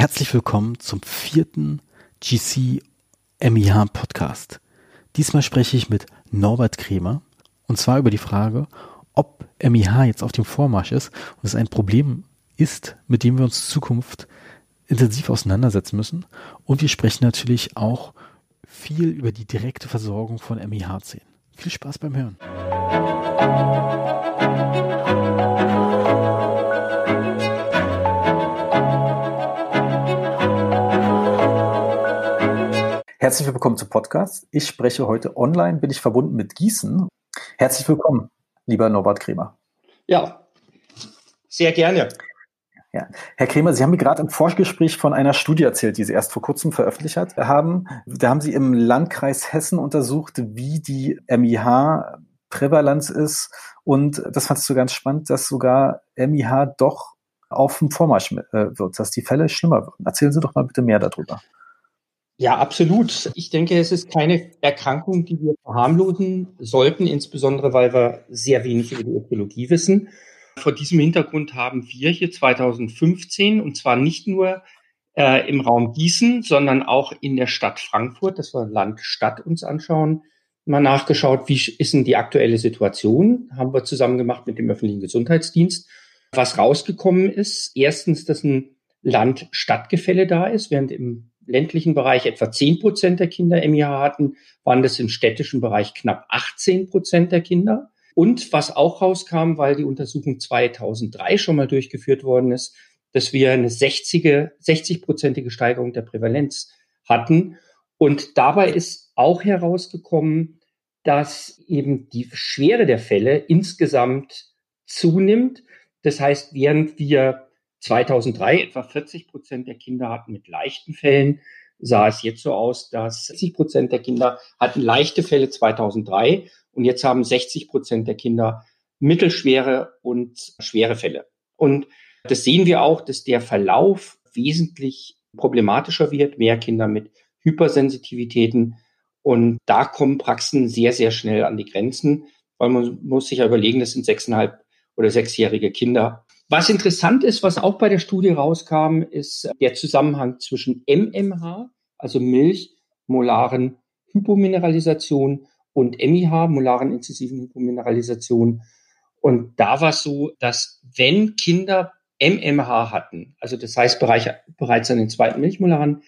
Herzlich willkommen zum vierten GC MIH Podcast. Diesmal spreche ich mit Norbert Kremer und zwar über die Frage, ob MIH jetzt auf dem Vormarsch ist und es ein Problem ist, mit dem wir uns in Zukunft intensiv auseinandersetzen müssen. Und wir sprechen natürlich auch viel über die direkte Versorgung von MIH-10. Viel Spaß beim Hören. Herzlich willkommen zum Podcast. Ich spreche heute online, bin ich verbunden mit Gießen. Herzlich willkommen, lieber Norbert Kremer. Ja, sehr gerne. Ja. Herr Kremer, Sie haben mir gerade im Vorgespräch von einer Studie erzählt, die Sie erst vor kurzem veröffentlicht haben. Da haben Sie im Landkreis Hessen untersucht, wie die MIH-Prävalenz ist. Und das fand ich so ganz spannend, dass sogar MIH doch auf dem Vormarsch äh, wird, dass die Fälle schlimmer werden. Erzählen Sie doch mal bitte mehr darüber. Ja, absolut. Ich denke, es ist keine Erkrankung, die wir verharmlosen sollten, insbesondere weil wir sehr wenig über die Ökologie wissen. Vor diesem Hintergrund haben wir hier 2015, und zwar nicht nur äh, im Raum Gießen, sondern auch in der Stadt Frankfurt, das war Land Stadt uns anschauen, mal nachgeschaut, wie ist denn die aktuelle Situation, haben wir zusammen gemacht mit dem öffentlichen Gesundheitsdienst. Was rausgekommen ist, erstens, dass ein Land-Stadt-Gefälle da ist, während im ländlichen Bereich etwa 10 Prozent der Kinder MIH hatten, waren das im städtischen Bereich knapp 18 Prozent der Kinder. Und was auch rauskam, weil die Untersuchung 2003 schon mal durchgeführt worden ist, dass wir eine 60 60-prozentige Steigerung der Prävalenz hatten. Und dabei ist auch herausgekommen, dass eben die Schwere der Fälle insgesamt zunimmt. Das heißt, während wir 2003 etwa 40 Prozent der Kinder hatten mit leichten Fällen. Sah es jetzt so aus, dass 60 Prozent der Kinder hatten leichte Fälle 2003 und jetzt haben 60 Prozent der Kinder mittelschwere und schwere Fälle. Und das sehen wir auch, dass der Verlauf wesentlich problematischer wird, mehr Kinder mit Hypersensitivitäten. Und da kommen Praxen sehr, sehr schnell an die Grenzen, weil man muss sich ja überlegen, das sind sechseinhalb oder sechsjährige Kinder. Was interessant ist, was auch bei der Studie rauskam, ist der Zusammenhang zwischen MMH, also Milchmolaren Hypomineralisation und MIH, molaren inzisiven Hypomineralisation. Und da war es so, dass wenn Kinder MMH hatten, also das heißt bereits, bereits an den zweiten Milchmolaren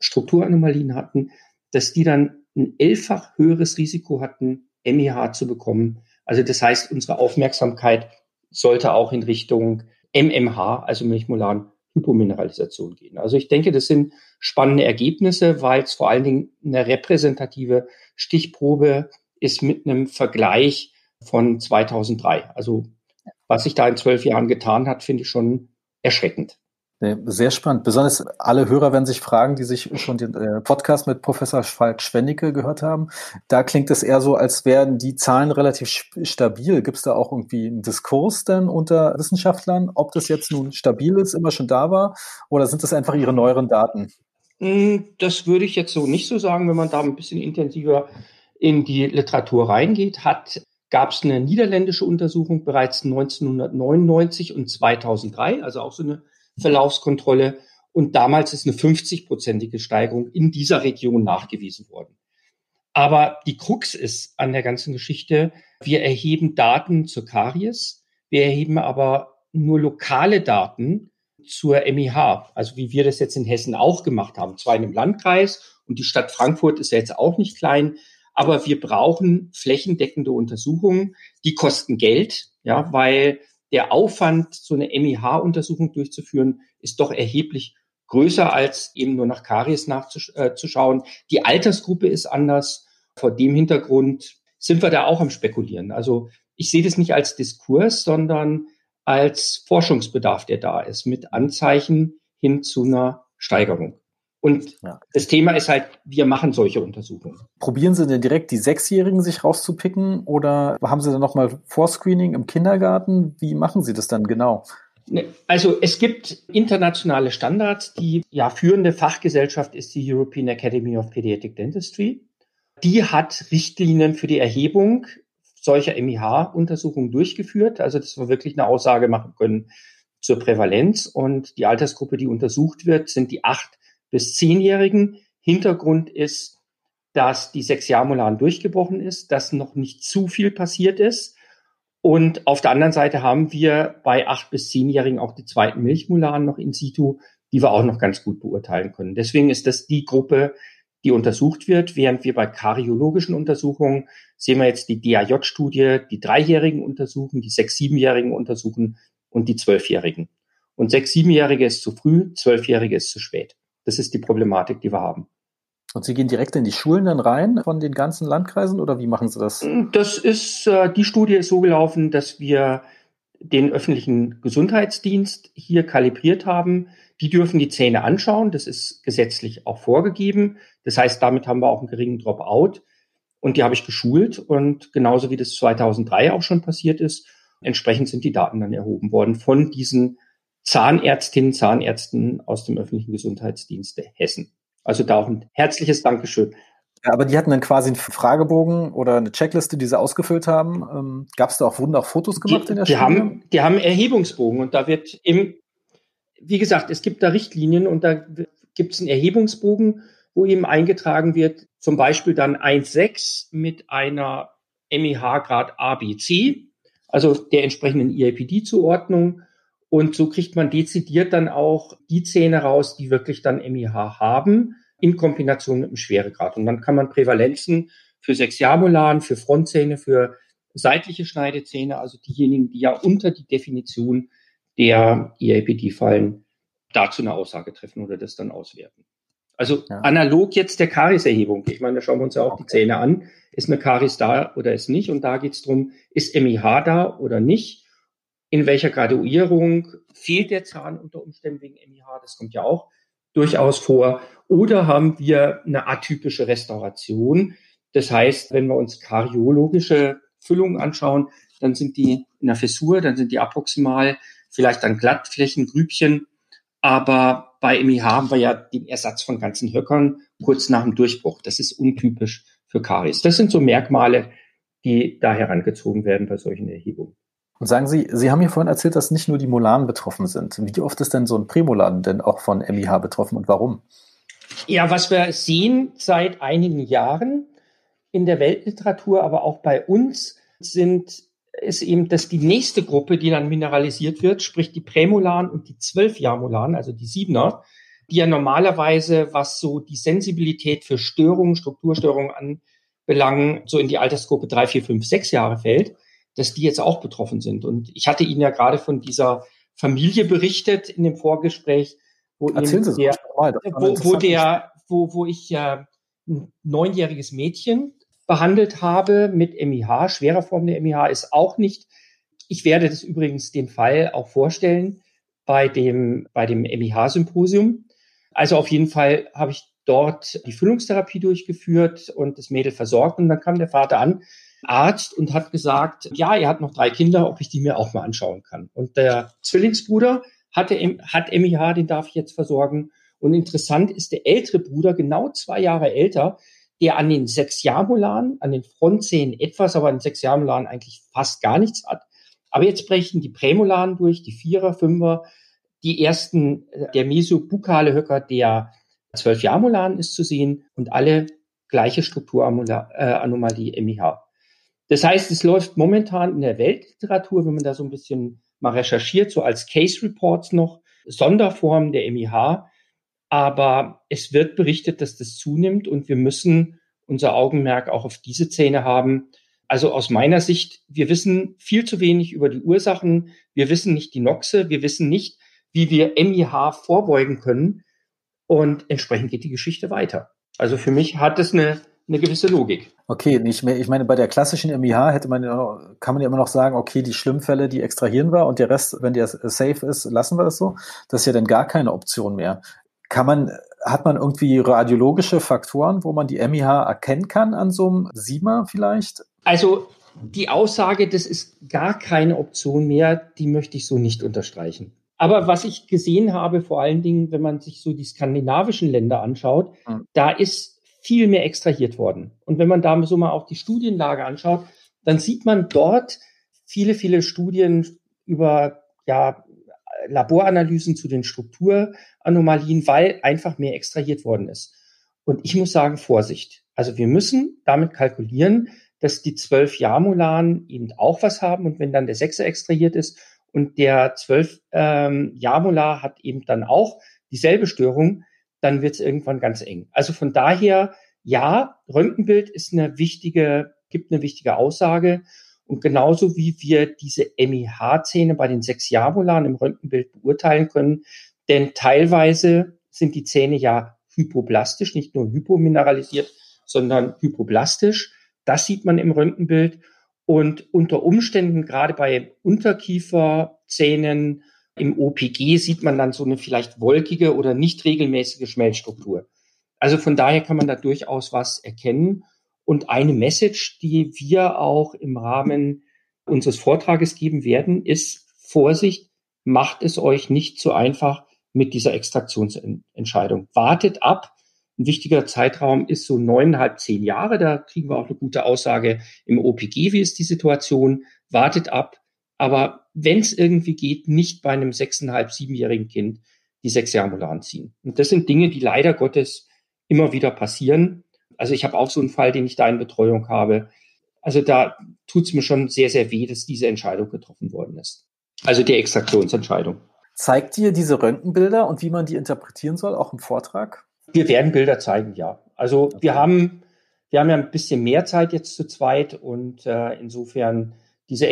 Strukturanomalien hatten, dass die dann ein elffach höheres Risiko hatten, MIH zu bekommen. Also das heißt, unsere Aufmerksamkeit sollte auch in Richtung MMH, also milchmolaren Hypomineralisation gehen. Also ich denke, das sind spannende Ergebnisse, weil es vor allen Dingen eine repräsentative Stichprobe ist mit einem Vergleich von 2003. Also was sich da in zwölf Jahren getan hat, finde ich schon erschreckend. Sehr spannend. Besonders alle Hörer werden sich fragen, die sich schon den äh, Podcast mit Professor Falk Schwennicke gehört haben. Da klingt es eher so, als wären die Zahlen relativ stabil. Gibt es da auch irgendwie einen Diskurs denn unter Wissenschaftlern, ob das jetzt nun stabil ist, immer schon da war, oder sind das einfach ihre neueren Daten? Hm, das würde ich jetzt so nicht so sagen, wenn man da ein bisschen intensiver in die Literatur reingeht, hat gab es eine niederländische Untersuchung bereits 1999 und 2003, also auch so eine Verlaufskontrolle. Und damals ist eine 50-prozentige Steigerung in dieser Region nachgewiesen worden. Aber die Krux ist an der ganzen Geschichte, wir erheben Daten zur Karies, wir erheben aber nur lokale Daten zur MIH, also wie wir das jetzt in Hessen auch gemacht haben, zwar in einem Landkreis und die Stadt Frankfurt ist ja jetzt auch nicht klein, aber wir brauchen flächendeckende Untersuchungen, die kosten Geld, ja, weil der Aufwand, so eine MIH-Untersuchung durchzuführen, ist doch erheblich größer als eben nur nach Karies nachzuschauen. Äh, Die Altersgruppe ist anders. Vor dem Hintergrund sind wir da auch am Spekulieren. Also ich sehe das nicht als Diskurs, sondern als Forschungsbedarf, der da ist, mit Anzeichen hin zu einer Steigerung. Und ja. das Thema ist halt, wir machen solche Untersuchungen. Probieren Sie denn direkt die Sechsjährigen sich rauszupicken oder haben Sie dann nochmal Vorscreening im Kindergarten? Wie machen Sie das dann genau? Ne, also es gibt internationale Standards. Die ja, führende Fachgesellschaft ist die European Academy of Pediatric Dentistry. Die hat Richtlinien für die Erhebung solcher MIH-Untersuchungen durchgeführt. Also dass wir wirklich eine Aussage machen können, zur Prävalenz. Und die Altersgruppe, die untersucht wird, sind die acht bis zehnjährigen. Hintergrund ist, dass die Sechsjahrmolaren durchgebrochen ist, dass noch nicht zu viel passiert ist. Und auf der anderen Seite haben wir bei acht bis zehnjährigen auch die zweiten Milchmolaren noch in situ, die wir auch noch ganz gut beurteilen können. Deswegen ist das die Gruppe, die untersucht wird, während wir bei kariologischen Untersuchungen sehen wir jetzt die DAJ-Studie, die Dreijährigen untersuchen, die Sechs-, Siebenjährigen untersuchen und die Zwölfjährigen. Und Sechs-, Siebenjährige ist zu früh, Zwölfjährige ist zu spät. Das ist die Problematik, die wir haben. Und Sie gehen direkt in die Schulen dann rein von den ganzen Landkreisen oder wie machen Sie das? Das ist, äh, die Studie ist so gelaufen, dass wir den öffentlichen Gesundheitsdienst hier kalibriert haben. Die dürfen die Zähne anschauen. Das ist gesetzlich auch vorgegeben. Das heißt, damit haben wir auch einen geringen Dropout. Und die habe ich geschult. Und genauso wie das 2003 auch schon passiert ist, entsprechend sind die Daten dann erhoben worden von diesen Zahnärztinnen, Zahnärzten aus dem öffentlichen Gesundheitsdienst Hessen. Also da auch ein herzliches Dankeschön. Ja, aber die hatten dann quasi einen Fragebogen oder eine Checkliste, die sie ausgefüllt haben. Ähm, Gab es da auch, wurden auch Fotos gemacht die, in der die Studie? Haben, die haben Erhebungsbogen und da wird im, wie gesagt, es gibt da Richtlinien und da gibt es einen Erhebungsbogen, wo eben eingetragen wird, zum Beispiel dann 1,6 mit einer MIH-Grad ABC, also der entsprechenden EAPD-Zuordnung. Und so kriegt man dezidiert dann auch die Zähne raus, die wirklich dann MIH haben, in Kombination mit dem Schweregrad. Und dann kann man Prävalenzen für Sechsjahrmolaren, für Frontzähne, für seitliche Schneidezähne, also diejenigen, die ja unter die Definition der EAPD fallen, dazu eine Aussage treffen oder das dann auswerten. Also ja. analog jetzt der Kariserhebung. Ich meine, da schauen wir uns ja auch okay. die Zähne an. Ist eine Karies da oder ist nicht? Und da geht es darum, ist MIH da oder nicht? In welcher Graduierung fehlt der Zahn unter Umständen wegen MIH, das kommt ja auch durchaus vor, oder haben wir eine atypische Restauration. Das heißt, wenn wir uns kariologische Füllungen anschauen, dann sind die in der Fissur, dann sind die approximal, vielleicht dann Glattflächen, Grübchen. Aber bei MIH haben wir ja den Ersatz von ganzen Höckern kurz nach dem Durchbruch. Das ist untypisch für Karies. Das sind so Merkmale, die da herangezogen werden bei solchen Erhebungen. Und sagen Sie, Sie haben mir vorhin erzählt, dass nicht nur die Molaren betroffen sind. Wie oft ist denn so ein Prämoladen denn auch von MIH betroffen und warum? Ja, was wir sehen seit einigen Jahren in der Weltliteratur, aber auch bei uns, sind ist eben, dass die nächste Gruppe, die dann mineralisiert wird, sprich die Prämolaren und die Zwölfjahrmolaren, also die Siebener, die ja normalerweise, was so die Sensibilität für Störungen, Strukturstörungen anbelangen, so in die Altersgruppe drei, vier, fünf, sechs Jahre fällt, dass die jetzt auch betroffen sind. Und ich hatte Ihnen ja gerade von dieser Familie berichtet in dem Vorgespräch, wo, Erzählen Sie der, mal, wo, wo, der, wo, wo ich ja ein neunjähriges Mädchen behandelt habe mit MIH, schwerer Form der MIH ist auch nicht. Ich werde das übrigens den Fall auch vorstellen bei dem, bei dem MIH-Symposium. Also auf jeden Fall habe ich dort die Füllungstherapie durchgeführt und das Mädel versorgt. Und dann kam der Vater an Arzt und hat gesagt, ja, er hat noch drei Kinder, ob ich die mir auch mal anschauen kann. Und der Zwillingsbruder hatte, hat MIH, den darf ich jetzt versorgen. Und interessant ist der ältere Bruder, genau zwei Jahre älter, der an den sechs Jamolaren, an den Frontzähnen etwas, aber an den sechs Jamolaren eigentlich fast gar nichts hat. Aber jetzt brechen die Prämolaren durch, die Vierer, Fünfer, die ersten, der mesobukale Höcker der zwölf Jamolaren ist zu sehen und alle gleiche Strukturanomalie MIH. Das heißt, es läuft momentan in der Weltliteratur, wenn man da so ein bisschen mal recherchiert, so als Case Reports noch, Sonderformen der MIH. Aber es wird berichtet, dass das zunimmt und wir müssen unser Augenmerk auch auf diese Zähne haben. Also aus meiner Sicht, wir wissen viel zu wenig über die Ursachen. Wir wissen nicht die Noxe. Wir wissen nicht, wie wir MIH vorbeugen können. Und entsprechend geht die Geschichte weiter. Also für mich hat es eine eine gewisse Logik. Okay, nicht mehr, ich meine, bei der klassischen MIH hätte man ja, kann man ja immer noch sagen, okay, die Schlimmfälle, die extrahieren wir und der Rest, wenn der safe ist, lassen wir das so. Das ist ja dann gar keine Option mehr. Kann man, hat man irgendwie radiologische Faktoren, wo man die MIH erkennen kann an so einem SIMA vielleicht? Also die Aussage, das ist gar keine Option mehr, die möchte ich so nicht unterstreichen. Aber was ich gesehen habe, vor allen Dingen, wenn man sich so die skandinavischen Länder anschaut, mhm. da ist viel mehr extrahiert worden. Und wenn man da so mal auch die Studienlage anschaut, dann sieht man dort viele, viele Studien über ja, Laboranalysen zu den Strukturanomalien, weil einfach mehr extrahiert worden ist. Und ich muss sagen, Vorsicht. Also wir müssen damit kalkulieren, dass die zwölf Jahrmolaren eben auch was haben. Und wenn dann der Sechser extrahiert ist und der zwölf ähm, Jahrmolar hat eben dann auch dieselbe Störung, dann wird es irgendwann ganz eng. Also von daher, ja, Röntgenbild ist eine wichtige, gibt eine wichtige Aussage. Und genauso wie wir diese MIH-Zähne bei den sechs Jahrmolaren im Röntgenbild beurteilen können, denn teilweise sind die Zähne ja hypoblastisch, nicht nur hypomineralisiert, sondern hypoblastisch. Das sieht man im Röntgenbild. Und unter Umständen, gerade bei Unterkieferzähnen im OPG, sieht man dann so eine vielleicht wolkige oder nicht regelmäßige Schmelzstruktur. Also von daher kann man da durchaus was erkennen. Und eine Message, die wir auch im Rahmen unseres Vortrages geben werden, ist Vorsicht, macht es euch nicht zu einfach mit dieser Extraktionsentscheidung. Wartet ab, ein wichtiger Zeitraum ist so neuneinhalb, zehn Jahre. Da kriegen wir auch eine gute Aussage im OPG, wie ist die Situation. Wartet ab. Aber wenn es irgendwie geht, nicht bei einem sechseinhalb, siebenjährigen Kind die sechs Molaren ziehen. Und das sind Dinge, die leider Gottes immer wieder passieren. Also ich habe auch so einen Fall, den ich da in Betreuung habe. Also da tut es mir schon sehr, sehr weh, dass diese Entscheidung getroffen worden ist. Also die Extraktionsentscheidung. Zeigt dir diese Röntgenbilder und wie man die interpretieren soll, auch im Vortrag? Wir werden Bilder zeigen, ja. Also okay. wir haben, wir haben ja ein bisschen mehr Zeit jetzt zu zweit und äh, insofern diese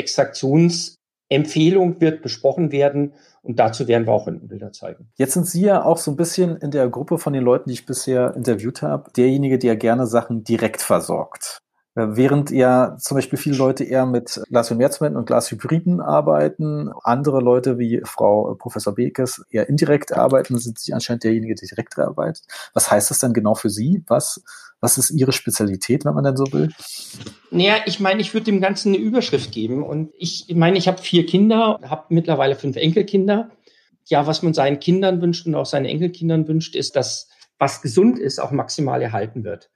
Extraktionsempfehlung wird besprochen werden und dazu werden wir auch Röntgenbilder zeigen. Jetzt sind Sie ja auch so ein bisschen in der Gruppe von den Leuten, die ich bisher interviewt habe, derjenige, der gerne Sachen direkt versorgt. Äh, während ja zum Beispiel viele Leute eher mit Glashymerzementen und Glashybriden arbeiten, andere Leute wie Frau Professor Bekes eher indirekt arbeiten, sind Sie anscheinend derjenige, der direkt arbeitet. Was heißt das dann genau für Sie? Was, was ist Ihre Spezialität, wenn man denn so will? Naja, ich meine, ich würde dem Ganzen eine Überschrift geben. Und ich meine, ich habe vier Kinder, habe mittlerweile fünf Enkelkinder. Ja, was man seinen Kindern wünscht und auch seinen Enkelkindern wünscht, ist, dass was gesund ist, auch maximal erhalten wird.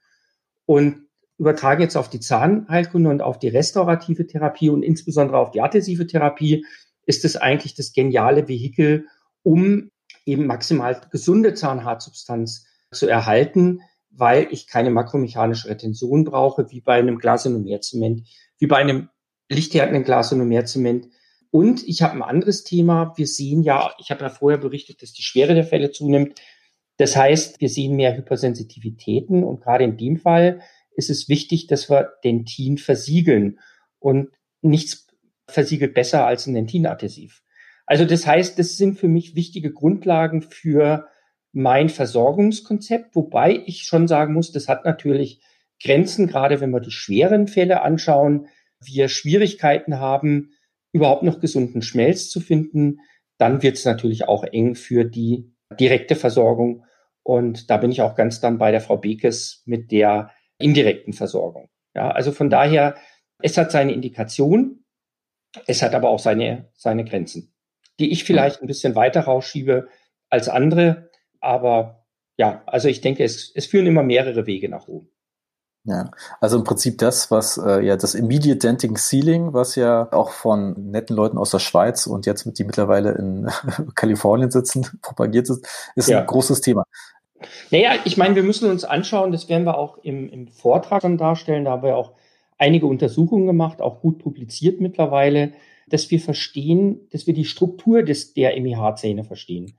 Und übertragen jetzt auf die Zahnheilkunde und auf die restaurative Therapie und insbesondere auf die adhesive Therapie, ist es eigentlich das geniale Vehikel, um eben maximal gesunde Zahnhartsubstanz zu erhalten, weil ich keine makromechanische Retention brauche, wie bei einem Glasinomerzement, wie bei einem lichthärtenden Glasinomerzement. Und ich habe ein anderes Thema. Wir sehen ja, ich habe ja vorher berichtet, dass die Schwere der Fälle zunimmt. Das heißt, wir sehen mehr Hypersensitivitäten und gerade in dem Fall ist es wichtig, dass wir Dentin versiegeln. Und nichts versiegelt besser als ein Dentinadhesiv. Also das heißt, das sind für mich wichtige Grundlagen für mein Versorgungskonzept, wobei ich schon sagen muss, das hat natürlich Grenzen, gerade wenn wir die schweren Fälle anschauen, wir Schwierigkeiten haben, überhaupt noch gesunden Schmelz zu finden, dann wird es natürlich auch eng für die direkte Versorgung. Und da bin ich auch ganz dann bei der Frau Bekes mit der indirekten Versorgung. Ja, also von daher, es hat seine Indikation, es hat aber auch seine, seine Grenzen, die ich vielleicht ein bisschen weiter rausschiebe als andere. Aber ja, also ich denke, es, es führen immer mehrere Wege nach oben. Ja, also im Prinzip das, was äh, ja das Immediate Denting Ceiling, was ja auch von netten Leuten aus der Schweiz und jetzt mit die mittlerweile in Kalifornien sitzen, propagiert ist, ist ja. ein großes Thema. Naja, ich meine, wir müssen uns anschauen, das werden wir auch im, im Vortrag dann darstellen, da haben wir auch einige Untersuchungen gemacht, auch gut publiziert mittlerweile, dass wir verstehen, dass wir die Struktur des, der MIH-Zähne verstehen.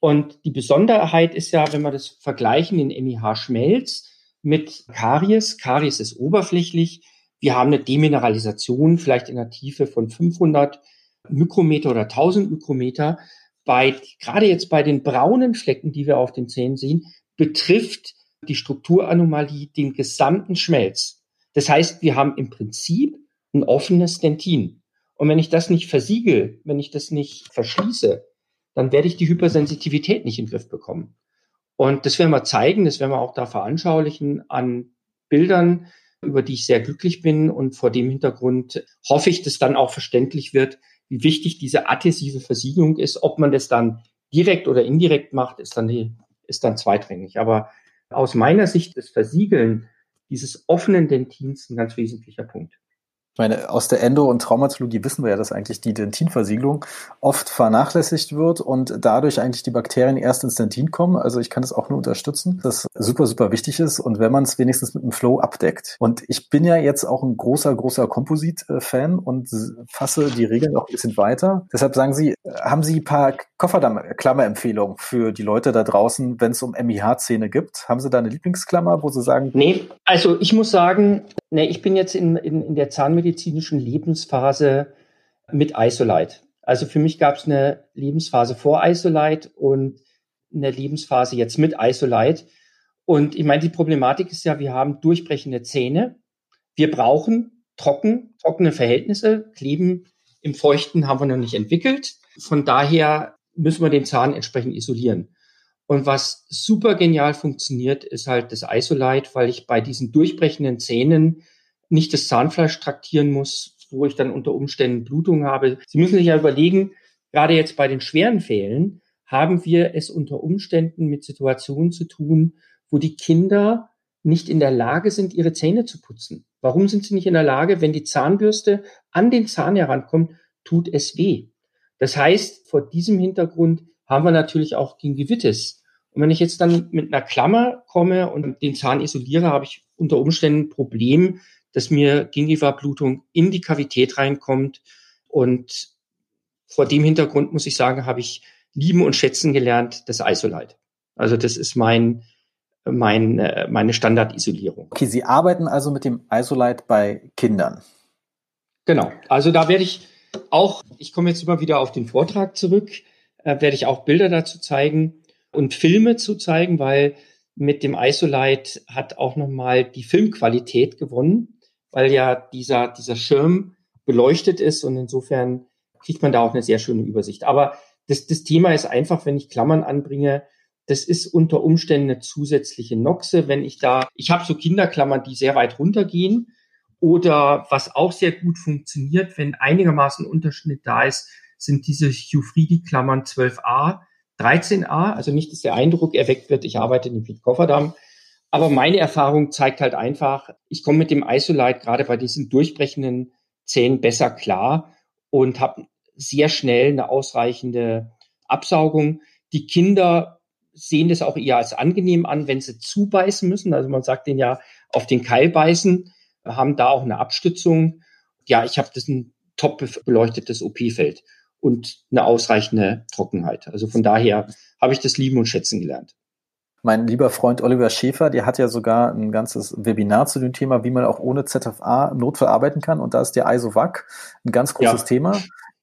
Und die Besonderheit ist ja, wenn wir das vergleichen, den MIH-Schmelz mit Karies. Karies ist oberflächlich. Wir haben eine Demineralisation vielleicht in der Tiefe von 500 Mikrometer oder 1000 Mikrometer bei, gerade jetzt bei den braunen Flecken, die wir auf den Zähnen sehen, betrifft die Strukturanomalie den gesamten Schmelz. Das heißt, wir haben im Prinzip ein offenes Dentin. Und wenn ich das nicht versiegel, wenn ich das nicht verschließe, dann werde ich die Hypersensitivität nicht in den Griff bekommen. Und das werden wir zeigen, das werden wir auch da veranschaulichen an Bildern, über die ich sehr glücklich bin. Und vor dem Hintergrund hoffe ich, dass dann auch verständlich wird, wie wichtig diese adhesive Versiegelung ist. Ob man das dann direkt oder indirekt macht, ist dann, die, ist dann zweitrangig. Aber aus meiner Sicht das Versiegeln dieses offenen Dentins ein ganz wesentlicher Punkt. Ich meine, aus der Endo- und Traumatologie wissen wir ja, dass eigentlich die Dentinversiegelung oft vernachlässigt wird und dadurch eigentlich die Bakterien erst ins Dentin kommen. Also ich kann das auch nur unterstützen, das super, super wichtig ist und wenn man es wenigstens mit einem Flow abdeckt. Und ich bin ja jetzt auch ein großer, großer Komposit-Fan und fasse die Regeln auch ein bisschen weiter. Deshalb sagen Sie, haben Sie ein paar Kofferdamm-Klammerempfehlungen für die Leute da draußen, wenn es um MIH-Zähne gibt? Haben Sie da eine Lieblingsklammer, wo Sie sagen? Nee, also ich muss sagen, nee, ich bin jetzt in, in, in der zahnmedizinischen Lebensphase mit Isolite. Also für mich gab es eine Lebensphase vor Isolite und eine Lebensphase jetzt mit Isolite. Und ich meine, die Problematik ist ja, wir haben durchbrechende Zähne. Wir brauchen trocken, trockene Verhältnisse. Kleben im Feuchten haben wir noch nicht entwickelt. Von daher müssen wir den Zahn entsprechend isolieren. Und was super genial funktioniert, ist halt das Isolite, weil ich bei diesen durchbrechenden Zähnen nicht das Zahnfleisch traktieren muss, wo ich dann unter Umständen Blutung habe. Sie müssen sich ja überlegen, gerade jetzt bei den schweren Fällen haben wir es unter Umständen mit Situationen zu tun, wo die Kinder nicht in der Lage sind, ihre Zähne zu putzen. Warum sind sie nicht in der Lage? Wenn die Zahnbürste an den Zahn herankommt, tut es weh. Das heißt, vor diesem Hintergrund haben wir natürlich auch Gingivitis. Und wenn ich jetzt dann mit einer Klammer komme und den Zahn isoliere, habe ich unter Umständen ein Problem, dass mir Gingiva-Blutung in die Kavität reinkommt. Und vor dem Hintergrund muss ich sagen, habe ich lieben und schätzen gelernt das Isolite. Also das ist mein, mein, äh, meine Standardisolierung. Okay, Sie arbeiten also mit dem Isolite bei Kindern. Genau. Also da werde ich auch, ich komme jetzt immer wieder auf den Vortrag zurück, äh, werde ich auch Bilder dazu zeigen und Filme zu zeigen, weil mit dem Isolite hat auch nochmal die Filmqualität gewonnen, weil ja dieser, dieser Schirm beleuchtet ist und insofern kriegt man da auch eine sehr schöne Übersicht. Aber das, das Thema ist einfach, wenn ich Klammern anbringe, das ist unter Umständen eine zusätzliche Noxe, wenn ich da, ich habe so Kinderklammern, die sehr weit runtergehen oder was auch sehr gut funktioniert, wenn einigermaßen Unterschnitt da ist, sind diese Hufridi-Klammern 12a, 13a, also nicht, dass der Eindruck erweckt wird, ich arbeite in dem Kofferdamm, aber meine Erfahrung zeigt halt einfach, ich komme mit dem Isolite gerade bei diesen durchbrechenden Zähnen besser klar und habe sehr schnell eine ausreichende Absaugung. Die Kinder sehen das auch eher als angenehm an, wenn sie zubeißen müssen. Also man sagt denen ja auf den Keil beißen, haben da auch eine Abstützung. Ja, ich habe das ein top beleuchtetes OP-Feld und eine ausreichende Trockenheit. Also von daher habe ich das lieben und schätzen gelernt. Mein lieber Freund Oliver Schäfer, der hat ja sogar ein ganzes Webinar zu dem Thema, wie man auch ohne ZFA im Notfall arbeiten kann. Und da ist der ISOVAC ein ganz großes ja. Thema.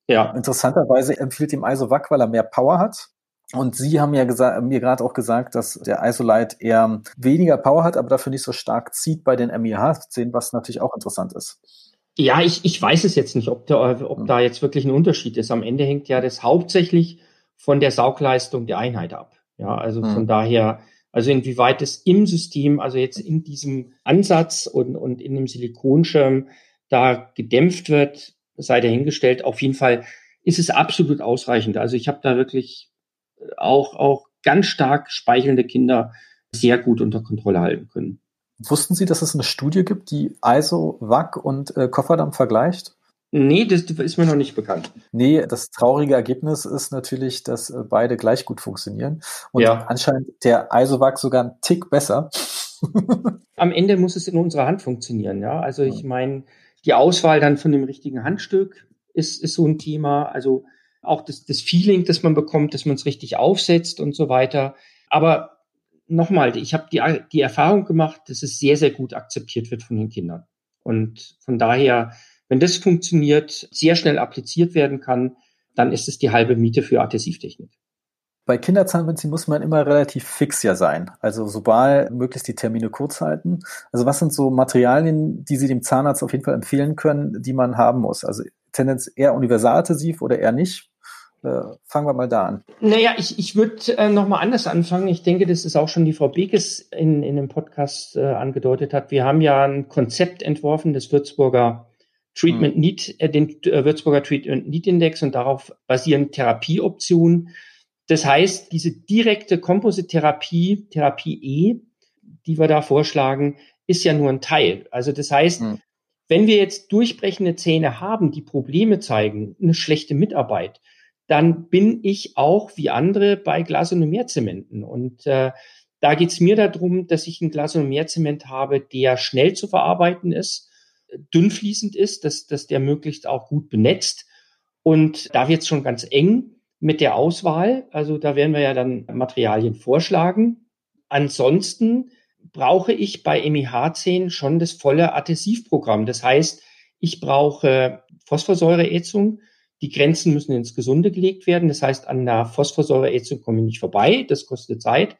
Ja. Interessanterweise empfiehlt ihm ISOVAC, weil er mehr Power hat. Und Sie haben ja mir gerade auch gesagt, dass der Isolite eher weniger Power hat, aber dafür nicht so stark zieht bei den MIH-Szenen, was natürlich auch interessant ist. Ja, ich, ich weiß es jetzt nicht, ob, der, ob da jetzt wirklich ein Unterschied ist. Am Ende hängt ja das hauptsächlich von der Saugleistung der Einheit ab. Ja, also hm. von daher, also inwieweit es im System, also jetzt in diesem Ansatz und, und in dem Silikonschirm da gedämpft wird, sei dahingestellt. Auf jeden Fall ist es absolut ausreichend. Also ich habe da wirklich auch, auch ganz stark speichelnde Kinder sehr gut unter Kontrolle halten können. Wussten Sie, dass es eine Studie gibt, die ISO, WAC und äh, Kofferdamm vergleicht? Nee, das ist mir noch nicht bekannt. Nee, das traurige Ergebnis ist natürlich, dass äh, beide gleich gut funktionieren. Und ja. anscheinend der ISOVAC sogar einen Tick besser. Am Ende muss es in unserer Hand funktionieren, ja. Also ich meine, die Auswahl dann von dem richtigen Handstück ist, ist so ein Thema. Also auch das, das Feeling, das man bekommt, dass man es richtig aufsetzt und so weiter. Aber nochmal, ich habe die, die Erfahrung gemacht, dass es sehr, sehr gut akzeptiert wird von den Kindern. Und von daher, wenn das funktioniert, sehr schnell appliziert werden kann, dann ist es die halbe Miete für Adhesivtechnik. Bei Kinderzahnmedizin muss man immer relativ fix ja sein. Also sobald möglichst die Termine kurz halten. Also was sind so Materialien, die Sie dem Zahnarzt auf jeden Fall empfehlen können, die man haben muss? Also Tendenz eher universaladhesiv oder eher nicht? Äh, fangen wir mal da an. Naja, ich, ich würde äh, nochmal anders anfangen. Ich denke, das ist auch schon die Frau Bekes in, in dem Podcast äh, angedeutet hat. Wir haben ja ein Konzept entworfen des Würzburger Treatment hm. Need, äh, den äh, Würzburger Treatment Need Index und darauf basieren Therapieoptionen. Das heißt, diese direkte Komposittherapie, Therapie E, die wir da vorschlagen, ist ja nur ein Teil. Also das heißt, hm. Wenn wir jetzt durchbrechende Zähne haben, die Probleme zeigen, eine schlechte Mitarbeit, dann bin ich auch wie andere bei Glasonomierzementen. Und äh, da geht es mir darum, dass ich ein Glasonomierzement habe, der schnell zu verarbeiten ist, dünnfließend ist, dass, dass der möglichst auch gut benetzt. Und da wird es schon ganz eng mit der Auswahl. Also da werden wir ja dann Materialien vorschlagen. Ansonsten brauche ich bei MIH10 schon das volle Adhäsivprogramm. Das heißt, ich brauche Phosphorsäureätzung, die Grenzen müssen ins Gesunde gelegt werden. Das heißt, an der Phosphorsäureätzung komme ich nicht vorbei. Das kostet Zeit.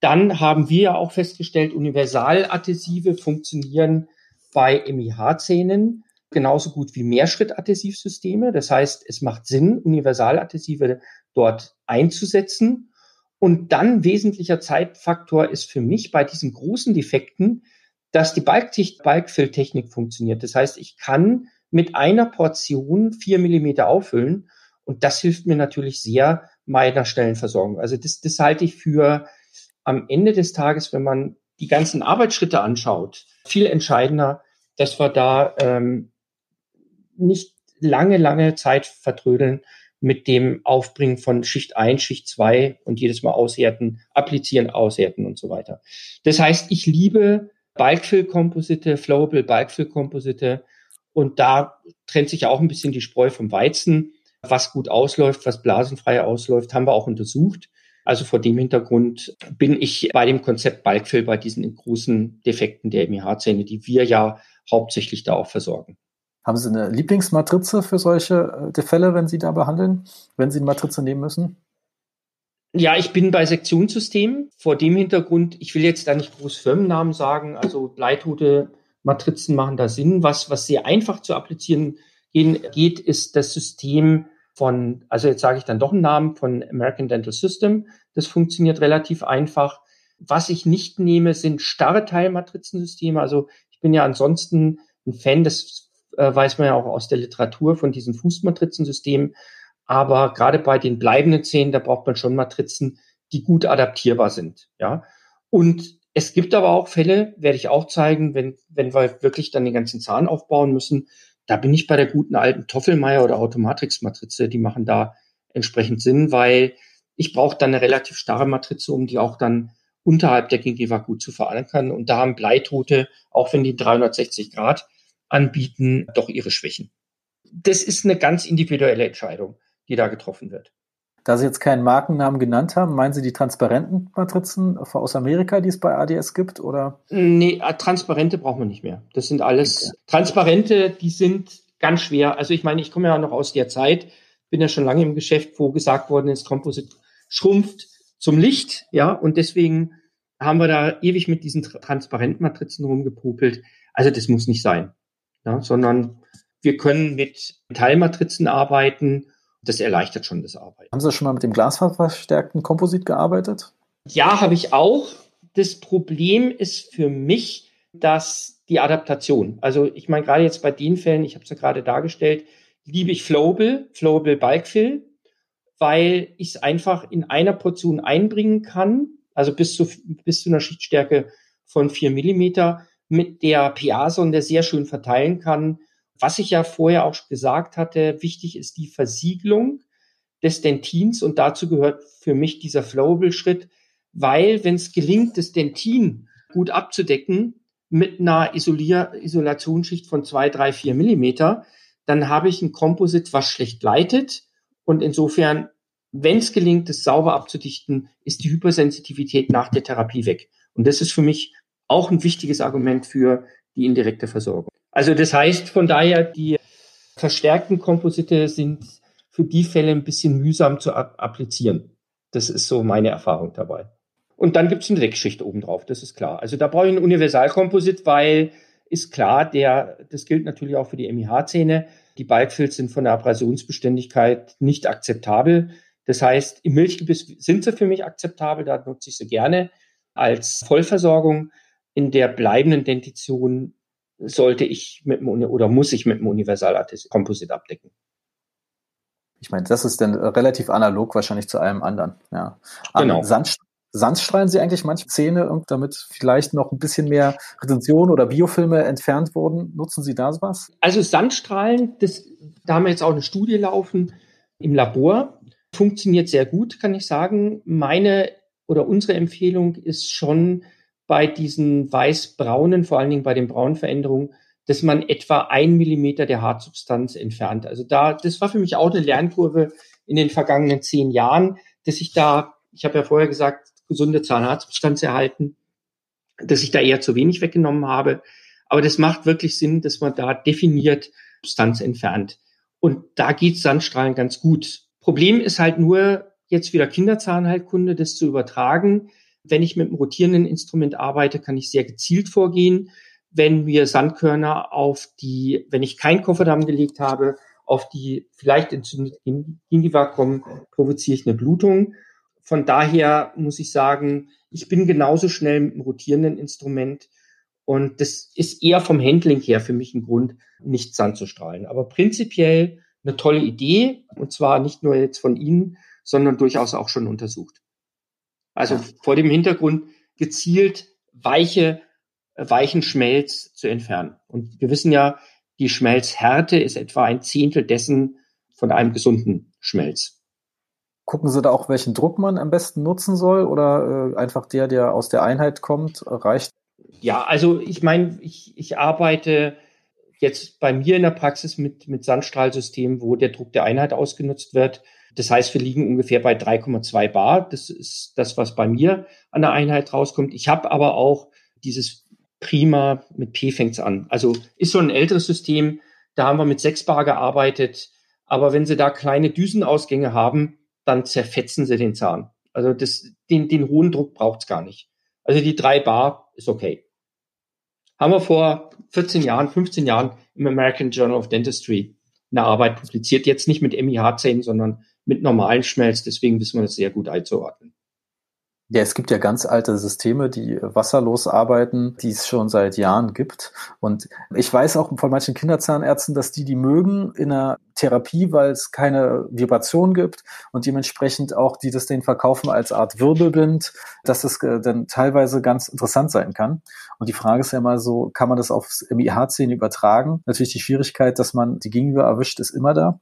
Dann haben wir auch festgestellt, Universaladhäsive funktionieren bei MIH-Zähnen genauso gut wie Mehrschrittadhäsivsysteme. Das heißt, es macht Sinn, Universaladhäsive dort einzusetzen. Und dann wesentlicher Zeitfaktor ist für mich bei diesen großen Defekten, dass die Balkfill-Technik funktioniert. Das heißt, ich kann mit einer Portion vier Millimeter auffüllen. Und das hilft mir natürlich sehr meiner Stellenversorgung. Also das, das halte ich für am Ende des Tages, wenn man die ganzen Arbeitsschritte anschaut, viel entscheidender, dass wir da ähm, nicht lange, lange Zeit vertrödeln mit dem Aufbringen von Schicht 1, Schicht 2 und jedes Mal aushärten, applizieren, aushärten und so weiter. Das heißt, ich liebe Bulkfill-Komposite, Flowable Bulkfill-Komposite, und da trennt sich auch ein bisschen die Spreu vom Weizen. Was gut ausläuft, was blasenfrei ausläuft, haben wir auch untersucht. Also vor dem Hintergrund bin ich bei dem Konzept Bulkfill bei diesen großen Defekten der MIH-Zähne, die wir ja hauptsächlich da auch versorgen. Haben Sie eine Lieblingsmatrize für solche äh, Fälle, wenn Sie da behandeln, wenn Sie eine Matrize nehmen müssen? Ja, ich bin bei Sektionssystemen. Vor dem Hintergrund, ich will jetzt da nicht groß Firmennamen sagen, also Bleitote Matrizen machen da Sinn. Was, was sehr einfach zu applizieren gehen, geht, ist das System von, also jetzt sage ich dann doch einen Namen von American Dental System. Das funktioniert relativ einfach. Was ich nicht nehme, sind starre Teilmatrizensysteme. Also ich bin ja ansonsten ein Fan, das äh, weiß man ja auch aus der Literatur von diesen Fußmatrizensystemen. Aber gerade bei den bleibenden Zähnen, da braucht man schon Matrizen, die gut adaptierbar sind. Ja. Und es gibt aber auch Fälle, werde ich auch zeigen, wenn, wenn wir wirklich dann den ganzen Zahn aufbauen müssen. Da bin ich bei der guten alten Toffelmeier oder Automatrix-Matrize. Die machen da entsprechend Sinn, weil ich brauche dann eine relativ starre Matrize, um die auch dann unterhalb der Gingiva gut zu verankern. Und da haben Bleitote, auch wenn die 360 Grad anbieten, doch ihre Schwächen. Das ist eine ganz individuelle Entscheidung, die da getroffen wird. Da Sie jetzt keinen Markennamen genannt haben, meinen Sie die transparenten Matrizen aus Amerika, die es bei ADS gibt, oder? Nee, äh, transparente brauchen wir nicht mehr. Das sind alles okay. transparente, die sind ganz schwer. Also ich meine, ich komme ja noch aus der Zeit, bin ja schon lange im Geschäft, wo gesagt worden ist, Composite schrumpft zum Licht, ja, und deswegen haben wir da ewig mit diesen transparenten Matrizen rumgepopelt. Also das muss nicht sein, ja, sondern wir können mit Teilmatrizen arbeiten das erleichtert schon das Arbeiten. Haben Sie schon mal mit dem glasfaserverstärkten Komposit gearbeitet? Ja, habe ich auch. Das Problem ist für mich, dass die Adaptation, also ich meine gerade jetzt bei den Fällen, ich habe es ja gerade dargestellt, liebe ich Flowable, Flowable Bulkfill, weil ich es einfach in einer Portion einbringen kann, also bis zu, bis zu einer Schichtstärke von vier Millimeter mit der PA-Sonde sehr schön verteilen kann. Was ich ja vorher auch gesagt hatte, wichtig ist die Versiegelung des Dentins und dazu gehört für mich dieser Flowable-Schritt, weil wenn es gelingt, das Dentin gut abzudecken mit einer Isolier Isolationsschicht von zwei, drei, vier Millimeter, dann habe ich ein Komposit, was schlecht gleitet und insofern, wenn es gelingt, es sauber abzudichten, ist die Hypersensitivität nach der Therapie weg. Und das ist für mich auch ein wichtiges Argument für die indirekte Versorgung. Also das heißt von daher, die verstärkten Komposite sind für die Fälle ein bisschen mühsam zu applizieren. Das ist so meine Erfahrung dabei. Und dann gibt es eine Deckschicht obendrauf, das ist klar. Also da brauche ich ein Universalkomposit, weil ist klar, der, das gilt natürlich auch für die MIH-Zähne. Die Balkfilz sind von der Abrasionsbeständigkeit nicht akzeptabel. Das heißt, im Milchgebiss sind sie für mich akzeptabel, da nutze ich sie gerne als Vollversorgung. In der bleibenden Dentition sollte ich mit dem, oder muss ich mit dem Universal-Komposit abdecken. Ich meine, das ist dann relativ analog wahrscheinlich zu allem anderen. Ja. Genau. Sand, Sandstrahlen Sie eigentlich manche Zähne, damit vielleicht noch ein bisschen mehr Retention oder Biofilme entfernt wurden? Nutzen Sie da sowas? Also Sandstrahlen, das, da haben wir jetzt auch eine Studie laufen im Labor. Funktioniert sehr gut, kann ich sagen. Meine oder unsere Empfehlung ist schon bei diesen weiß-braunen, vor allen Dingen bei den braunen Veränderungen, dass man etwa ein Millimeter der Hartsubstanz entfernt. Also da, das war für mich auch eine Lernkurve in den vergangenen zehn Jahren, dass ich da, ich habe ja vorher gesagt, gesunde Zahnhartsubstanz erhalten, dass ich da eher zu wenig weggenommen habe. Aber das macht wirklich Sinn, dass man da definiert Substanz entfernt. Und da geht Sandstrahlen ganz gut. Problem ist halt nur, jetzt wieder Kinderzahnheilkunde, das zu übertragen. Wenn ich mit einem rotierenden Instrument arbeite, kann ich sehr gezielt vorgehen. Wenn mir Sandkörner auf die, wenn ich keinen Kofferdamm gelegt habe, auf die vielleicht entzündete Gingiva kommen, provoziere ich eine Blutung. Von daher muss ich sagen, ich bin genauso schnell mit einem rotierenden Instrument. Und das ist eher vom Handling her für mich ein Grund, nicht Sand zu strahlen. Aber prinzipiell eine tolle Idee. Und zwar nicht nur jetzt von Ihnen, sondern durchaus auch schon untersucht. Also vor dem Hintergrund gezielt weiche, weichen Schmelz zu entfernen. Und wir wissen ja, die Schmelzhärte ist etwa ein Zehntel dessen von einem gesunden Schmelz. Gucken Sie da auch, welchen Druck man am besten nutzen soll oder äh, einfach der, der aus der Einheit kommt, reicht? Ja, also ich meine, ich, ich arbeite jetzt bei mir in der Praxis mit, mit Sandstrahlsystemen, wo der Druck der Einheit ausgenutzt wird. Das heißt, wir liegen ungefähr bei 3,2 Bar. Das ist das, was bei mir an der Einheit rauskommt. Ich habe aber auch dieses Prima mit P fängt's an. Also ist so ein älteres System. Da haben wir mit 6 Bar gearbeitet. Aber wenn Sie da kleine Düsenausgänge haben, dann zerfetzen Sie den Zahn. Also das, den, den hohen Druck braucht's gar nicht. Also die 3 Bar ist okay. Haben wir vor 14 Jahren, 15 Jahren im American Journal of Dentistry eine Arbeit publiziert. Jetzt nicht mit MIH-Zähnen, sondern mit normalen Schmelz. Deswegen wissen wir das sehr gut einzuordnen. Ja, es gibt ja ganz alte Systeme, die wasserlos arbeiten, die es schon seit Jahren gibt. Und ich weiß auch von manchen Kinderzahnärzten, dass die die mögen in der Therapie, weil es keine Vibration gibt und dementsprechend auch die das denen verkaufen als Art Wirbelbind, dass das äh, dann teilweise ganz interessant sein kann. Und die Frage ist ja immer so, kann man das aufs MIH-Zähne übertragen? Natürlich die Schwierigkeit, dass man die Gegenwehr erwischt, ist immer da.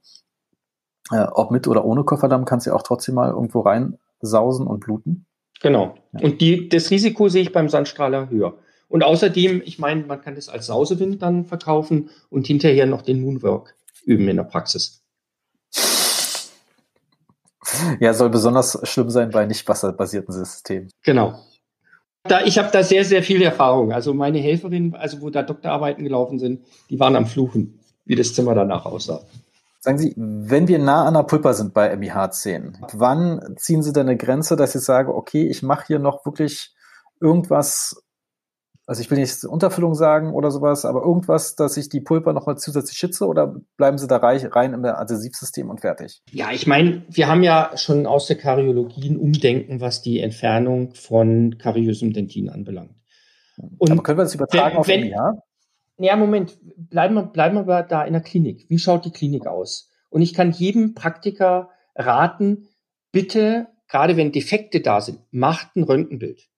Äh, ob mit oder ohne Kofferdamm kannst du ja auch trotzdem mal irgendwo reinsausen und bluten. Genau. Ja. Und die, das Risiko sehe ich beim Sandstrahler höher. Und außerdem, ich meine, man kann das als Sausewind dann verkaufen und hinterher noch den Moonwork üben in der Praxis. Ja, soll besonders schlimm sein bei nicht wasserbasierten Systemen. Genau. Da, ich habe da sehr, sehr viel Erfahrung. Also meine Helferin, also wo da Doktorarbeiten gelaufen sind, die waren am Fluchen, wie das Zimmer danach aussah. Sagen Sie, wenn wir nah an der Pulpa sind bei MIH10, wann ziehen Sie denn eine Grenze, dass ich sage, okay, ich mache hier noch wirklich irgendwas, also ich will nicht Unterfüllung sagen oder sowas, aber irgendwas, dass ich die Pulpa nochmal zusätzlich schütze oder bleiben Sie da rein im Adhesivsystem und fertig? Ja, ich meine, wir haben ja schon aus der Kariologie ein Umdenken, was die Entfernung von kariösem Dentin anbelangt. Und aber können wir das übertragen wenn, auf MIH? Ja, Moment, bleiben wir, bleiben wir da in der Klinik. Wie schaut die Klinik aus? Und ich kann jedem Praktiker raten, bitte, gerade wenn Defekte da sind, macht ein Röntgenbild.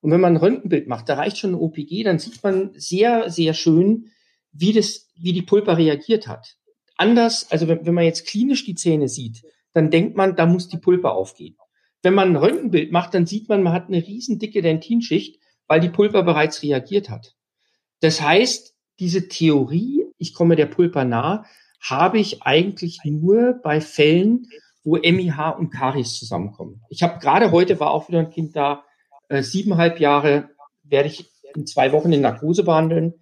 Und wenn man ein Röntgenbild macht, da reicht schon eine OPG, dann sieht man sehr, sehr schön, wie das, wie die Pulpa reagiert hat. Anders, also wenn, wenn man jetzt klinisch die Zähne sieht, dann denkt man, da muss die Pulpa aufgehen. Wenn man ein Röntgenbild macht, dann sieht man, man hat eine riesen dicke Dentinschicht, weil die Pulpa bereits reagiert hat. Das heißt, diese Theorie, ich komme der Pulpa nah, habe ich eigentlich nur bei Fällen, wo MIH und Karies zusammenkommen. Ich habe gerade heute war auch wieder ein Kind da, äh, siebeneinhalb Jahre, werde ich in zwei Wochen in Narkose behandeln.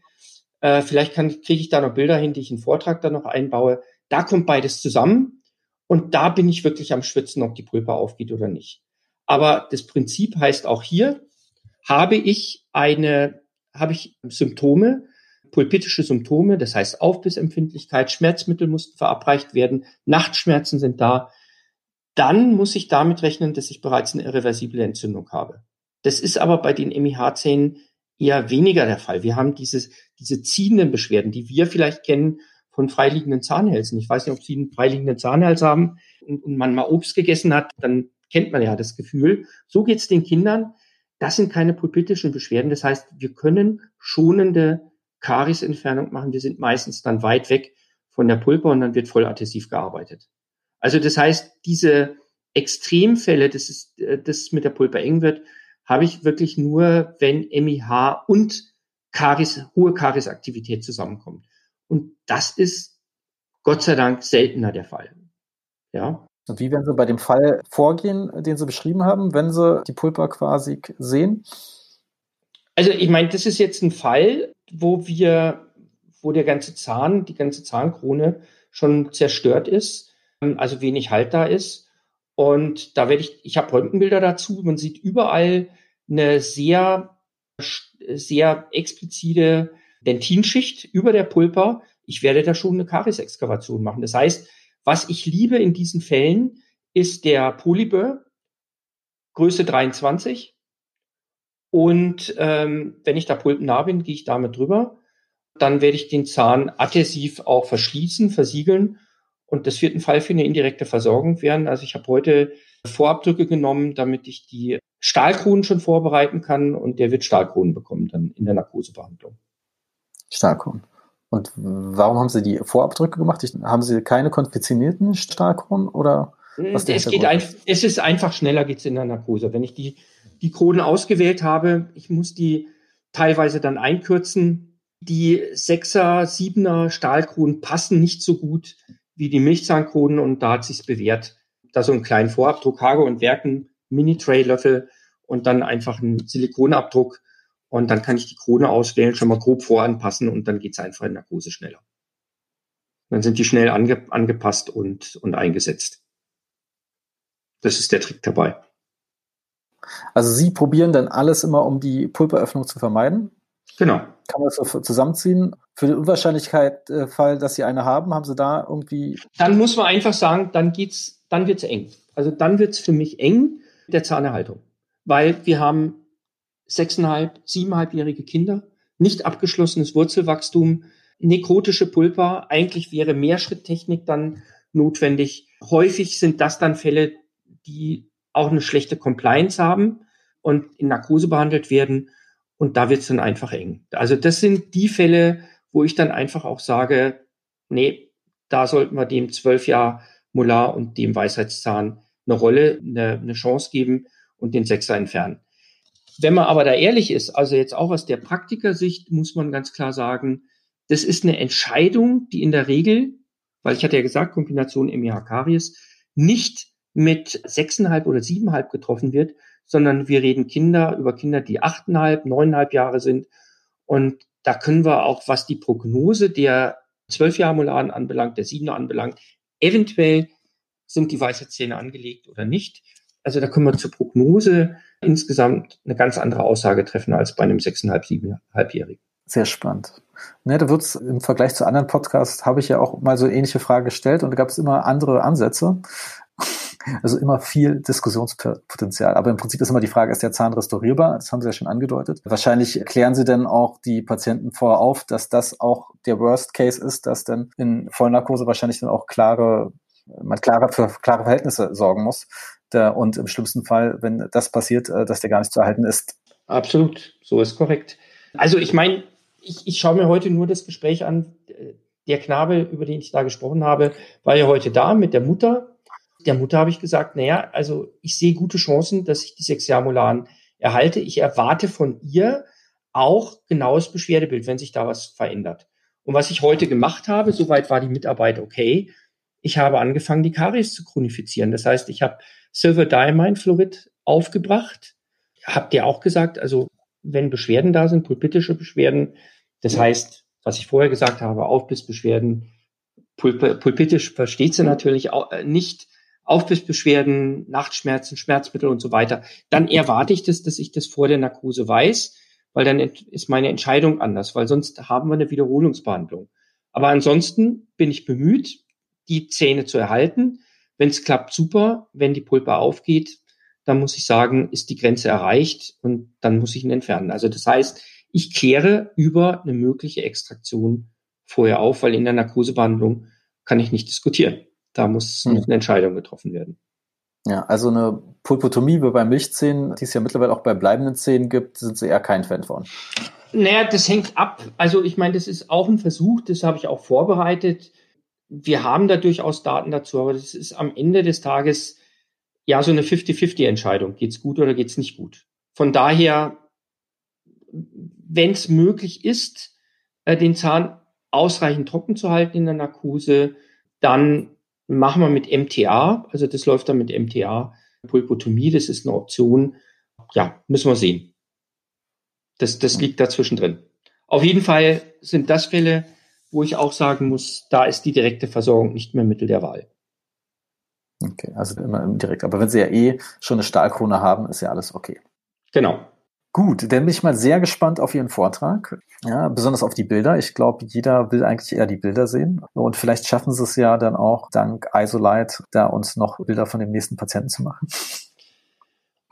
Äh, vielleicht kriege ich da noch Bilder hin, die ich in Vortrag dann noch einbaue. Da kommt beides zusammen und da bin ich wirklich am Schwitzen, ob die Pulpa aufgeht oder nicht. Aber das Prinzip heißt auch hier, habe ich eine, habe ich Symptome, pulpitische Symptome, das heißt Aufbissempfindlichkeit, Schmerzmittel mussten verabreicht werden, Nachtschmerzen sind da, dann muss ich damit rechnen, dass ich bereits eine irreversible Entzündung habe. Das ist aber bei den MIH-Zähnen eher weniger der Fall. Wir haben diese, diese ziehenden Beschwerden, die wir vielleicht kennen von freiliegenden Zahnhälsen. Ich weiß nicht, ob Sie einen freiliegenden Zahnhals haben und, und man mal Obst gegessen hat, dann kennt man ja das Gefühl. So geht's den Kindern. Das sind keine pulpitischen Beschwerden. Das heißt, wir können schonende Kariesentfernung machen. Wir sind meistens dann weit weg von der Pulpa und dann wird voll adhesiv gearbeitet. Also das heißt, diese Extremfälle, dass es, äh, das mit der Pulpa eng wird, habe ich wirklich nur, wenn MIH und Karies, hohe Kariesaktivität zusammenkommt. Und das ist Gott sei Dank seltener der Fall. Ja. Und wie werden Sie bei dem Fall vorgehen, den Sie beschrieben haben, wenn Sie die Pulpa quasi sehen? Also ich meine, das ist jetzt ein Fall, wo wir, wo der ganze Zahn, die ganze Zahnkrone schon zerstört ist, also wenig Halt da ist. Und da werde ich, ich habe Röntgenbilder dazu. Man sieht überall eine sehr, sehr explizite Dentinschicht über der Pulpa. Ich werde da schon eine Kariesexkavation machen. Das heißt, was ich liebe in diesen Fällen ist der Polybur, Größe 23. Und ähm, wenn ich da pulpennah bin, gehe ich damit drüber. Dann werde ich den Zahn adhesiv auch verschließen, versiegeln. Und das wird ein Fall für eine indirekte Versorgung werden. Also ich habe heute Vorabdrücke genommen, damit ich die Stahlkronen schon vorbereiten kann. Und der wird Stahlkronen bekommen dann in der Narkosebehandlung. Stahlkronen. Und warum haben Sie die Vorabdrücke gemacht? Haben Sie keine konfektionierten Stahlkronen oder? Was es, geht ein, es ist einfach schneller geht's in der Narkose. Wenn ich die, die Kronen ausgewählt habe, ich muss die teilweise dann einkürzen. Die Sechser, Siebener Stahlkronen passen nicht so gut wie die Milchzahnkronen und da hat sich's bewährt, da so einen kleinen Vorabdruck, Hage und Werken, Mini-Tray-Löffel und dann einfach einen Silikonabdruck und dann kann ich die Krone auswählen, schon mal grob voranpassen und dann geht's einfach in Narkose schneller. Dann sind die schnell ange, angepasst und, und eingesetzt. Das ist der Trick dabei. Also Sie probieren dann alles immer, um die Pulperöffnung zu vermeiden? Genau. Kann man das so zusammenziehen? Für den Unwahrscheinlichkeitsfall, äh, dass Sie eine haben, haben Sie da irgendwie. Dann muss man einfach sagen, dann geht's, dann wird's eng. Also dann wird's für mich eng der Zahnerhaltung. Weil wir haben sechseinhalb, siebeneinhalbjährige Kinder, nicht abgeschlossenes Wurzelwachstum, nekrotische Pulpa. Eigentlich wäre Mehrschritttechnik dann notwendig. Häufig sind das dann Fälle, die auch eine schlechte Compliance haben und in Narkose behandelt werden. Und da wird es dann einfach eng. Also das sind die Fälle, wo ich dann einfach auch sage, nee, da sollten wir dem zwölf Jahr Molar und dem Weisheitszahn eine Rolle, eine, eine Chance geben und den Sechser entfernen. Wenn man aber da ehrlich ist, also jetzt auch aus der Praktikersicht, muss man ganz klar sagen, das ist eine Entscheidung, die in der Regel, weil ich hatte ja gesagt, Kombination MIH-Karies, nicht mit sechseinhalb oder siebeneinhalb getroffen wird, sondern wir reden Kinder über Kinder, die achteinhalb, neuneinhalb Jahre sind. Und da können wir auch, was die Prognose der zwölf Jahre anbelangt, der Siebener anbelangt, eventuell sind die Weisheitszähne angelegt oder nicht. Also da können wir zur Prognose insgesamt eine ganz andere Aussage treffen als bei einem sechseinhalb, siebeneinhalbjährigen. Sehr spannend. Ne, da wird's im Vergleich zu anderen Podcasts habe ich ja auch mal so ähnliche Frage gestellt und da gab es immer andere Ansätze. Also immer viel Diskussionspotenzial. Aber im Prinzip ist immer die Frage, ist der Zahn restaurierbar? Das haben Sie ja schon angedeutet. Wahrscheinlich klären Sie denn auch die Patienten vorher auf, dass das auch der Worst Case ist, dass dann in Vollnarkose wahrscheinlich dann auch klare, man klarer für klare Verhältnisse sorgen muss und im schlimmsten Fall, wenn das passiert, äh, dass der gar nicht zu erhalten ist. Absolut, so ist korrekt. Also ich meine, ich, ich schaue mir heute nur das Gespräch an. Der Knabe, über den ich da gesprochen habe, war ja heute da mit der Mutter. Der Mutter habe ich gesagt, naja, also ich sehe gute Chancen, dass ich die Sexualmolaren erhalte. Ich erwarte von ihr auch genaues Beschwerdebild, wenn sich da was verändert. Und was ich heute gemacht habe, soweit war die Mitarbeit okay. Ich habe angefangen, die Karies zu chronifizieren. Das heißt, ich habe Silver Diamine Fluorid aufgebracht. Habt ihr auch gesagt, also wenn Beschwerden da sind, pulpitische Beschwerden, das heißt, was ich vorher gesagt habe, Aufbissbeschwerden, Pulp pulpitisch versteht sie natürlich auch äh, nicht, Aufbissbeschwerden, Nachtschmerzen, Schmerzmittel und so weiter, dann erwarte ich das, dass ich das vor der Narkose weiß, weil dann ist meine Entscheidung anders, weil sonst haben wir eine Wiederholungsbehandlung. Aber ansonsten bin ich bemüht, die Zähne zu erhalten. Wenn es klappt, super. Wenn die Pulpa aufgeht, dann muss ich sagen, ist die Grenze erreicht und dann muss ich ihn entfernen. Also das heißt, ich kläre über eine mögliche Extraktion vorher auf, weil in der Narkosebehandlung kann ich nicht diskutieren. Da muss, hm. eine Entscheidung getroffen werden. Ja, also eine Pulpotomie wie bei Milchzähnen, die es ja mittlerweile auch bei bleibenden Zähnen gibt, sind Sie eher kein Fan von. Naja, das hängt ab. Also ich meine, das ist auch ein Versuch, das habe ich auch vorbereitet. Wir haben da durchaus Daten dazu, aber das ist am Ende des Tages ja so eine 50-50-Entscheidung. Geht's gut oder geht's nicht gut? Von daher, wenn es möglich ist, äh, den Zahn ausreichend trocken zu halten in der Narkose, dann machen wir mit MTA, also das läuft dann mit MTA, Pulpotomie, das ist eine Option. Ja, müssen wir sehen. Das, das liegt dazwischen drin. Auf jeden Fall sind das Fälle, wo ich auch sagen muss, da ist die direkte Versorgung nicht mehr Mittel der Wahl. Okay, also immer direkt. Aber wenn Sie ja eh schon eine Stahlkrone haben, ist ja alles okay. Genau. Gut, dann bin ich mal sehr gespannt auf Ihren Vortrag. Ja, besonders auf die Bilder. Ich glaube, jeder will eigentlich eher die Bilder sehen. Und vielleicht schaffen Sie es ja dann auch dank Isolite, da uns noch Bilder von dem nächsten Patienten zu machen.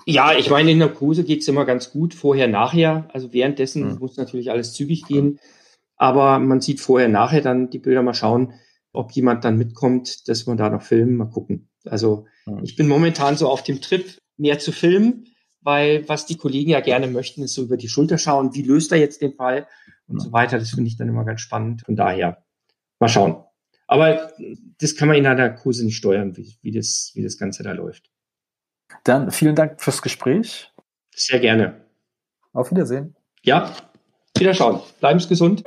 Ja, ich meine, in Narkose geht es immer ganz gut, vorher, nachher. Also währenddessen mhm. muss natürlich alles zügig gehen. Aber man sieht vorher, nachher dann die Bilder mal schauen, ob jemand dann mitkommt, dass wir da noch filmen, mal gucken. Also mhm. ich bin momentan so auf dem Trip, mehr zu filmen weil was die Kollegen ja gerne möchten, ist so über die Schulter schauen, wie löst er jetzt den Fall und so weiter. Das finde ich dann immer ganz spannend. Von daher, mal schauen. Aber das kann man in einer Kurse nicht steuern, wie, wie, das, wie das Ganze da läuft. Dann vielen Dank fürs Gespräch. Sehr gerne. Auf Wiedersehen. Ja, wieder schauen. Bleiben Sie gesund.